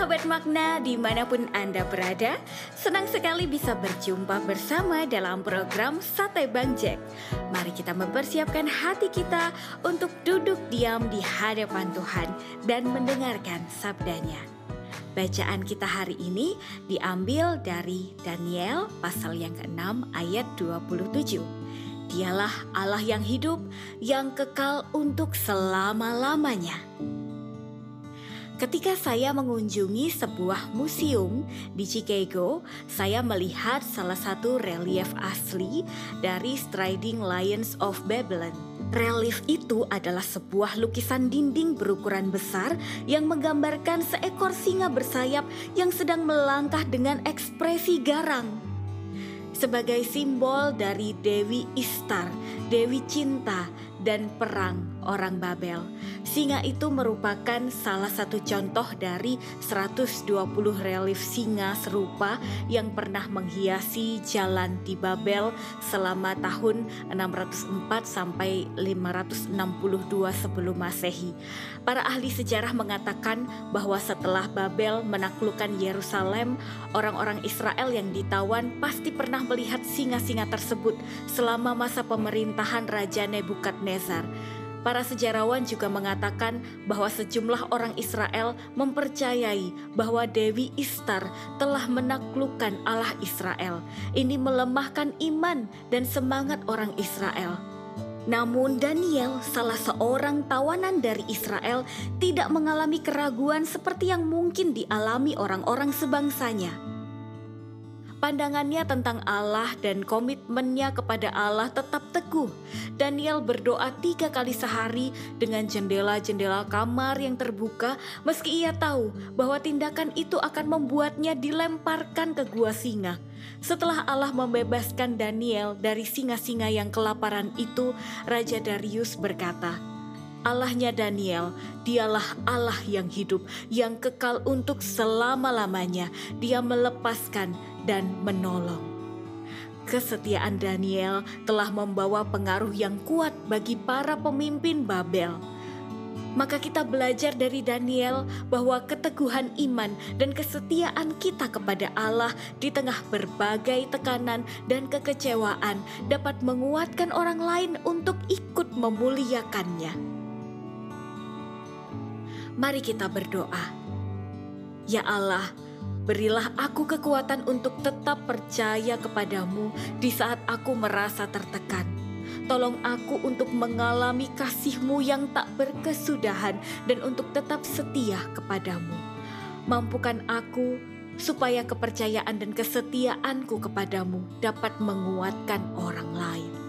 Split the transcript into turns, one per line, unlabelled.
Sahabat makna di mana pun Anda berada, senang sekali bisa berjumpa bersama dalam program Sate Bang Jack. Mari kita mempersiapkan hati kita untuk duduk diam di hadapan Tuhan dan mendengarkan sabdanya. Bacaan kita hari ini diambil dari Daniel pasal yang ke-6 ayat 27. Dialah Allah yang hidup, yang kekal untuk selama-lamanya. Ketika saya mengunjungi sebuah museum di Chicago, saya melihat salah satu relief asli dari Striding Lions of Babylon. Relief itu adalah sebuah lukisan dinding berukuran besar yang menggambarkan seekor singa bersayap yang sedang melangkah dengan ekspresi garang. Sebagai simbol dari Dewi Istar, Dewi Cinta, dan perang orang Babel. Singa itu merupakan salah satu contoh dari 120 relief singa serupa yang pernah menghiasi jalan di Babel selama tahun 604 sampai 562 sebelum Masehi. Para ahli sejarah mengatakan bahwa setelah Babel menaklukkan Yerusalem, orang-orang Israel yang ditawan pasti pernah melihat singa-singa tersebut selama masa pemerintahan Raja Nebukadnezar. Para sejarawan juga mengatakan bahwa sejumlah orang Israel mempercayai bahwa Dewi Istar telah menaklukkan Allah Israel. Ini melemahkan iman dan semangat orang Israel. Namun Daniel, salah seorang tawanan dari Israel, tidak mengalami keraguan seperti yang mungkin dialami orang-orang sebangsanya. Pandangannya tentang Allah dan komitmennya kepada Allah tetap teguh. Daniel berdoa tiga kali sehari dengan jendela-jendela kamar yang terbuka, meski ia tahu bahwa tindakan itu akan membuatnya dilemparkan ke gua singa. Setelah Allah membebaskan Daniel dari singa-singa yang kelaparan itu, Raja Darius berkata, Allahnya Daniel, dialah Allah yang hidup, yang kekal untuk selama-lamanya. Dia melepaskan dan menolong. Kesetiaan Daniel telah membawa pengaruh yang kuat bagi para pemimpin Babel. Maka kita belajar dari Daniel bahwa keteguhan iman dan kesetiaan kita kepada Allah di tengah berbagai tekanan dan kekecewaan dapat menguatkan orang lain untuk ikut memuliakannya. Mari kita berdoa. Ya Allah, berilah aku kekuatan untuk tetap percaya kepadamu di saat aku merasa tertekan. Tolong aku untuk mengalami kasihmu yang tak berkesudahan dan untuk tetap setia kepadamu. Mampukan aku supaya kepercayaan dan kesetiaanku kepadamu dapat menguatkan orang lain.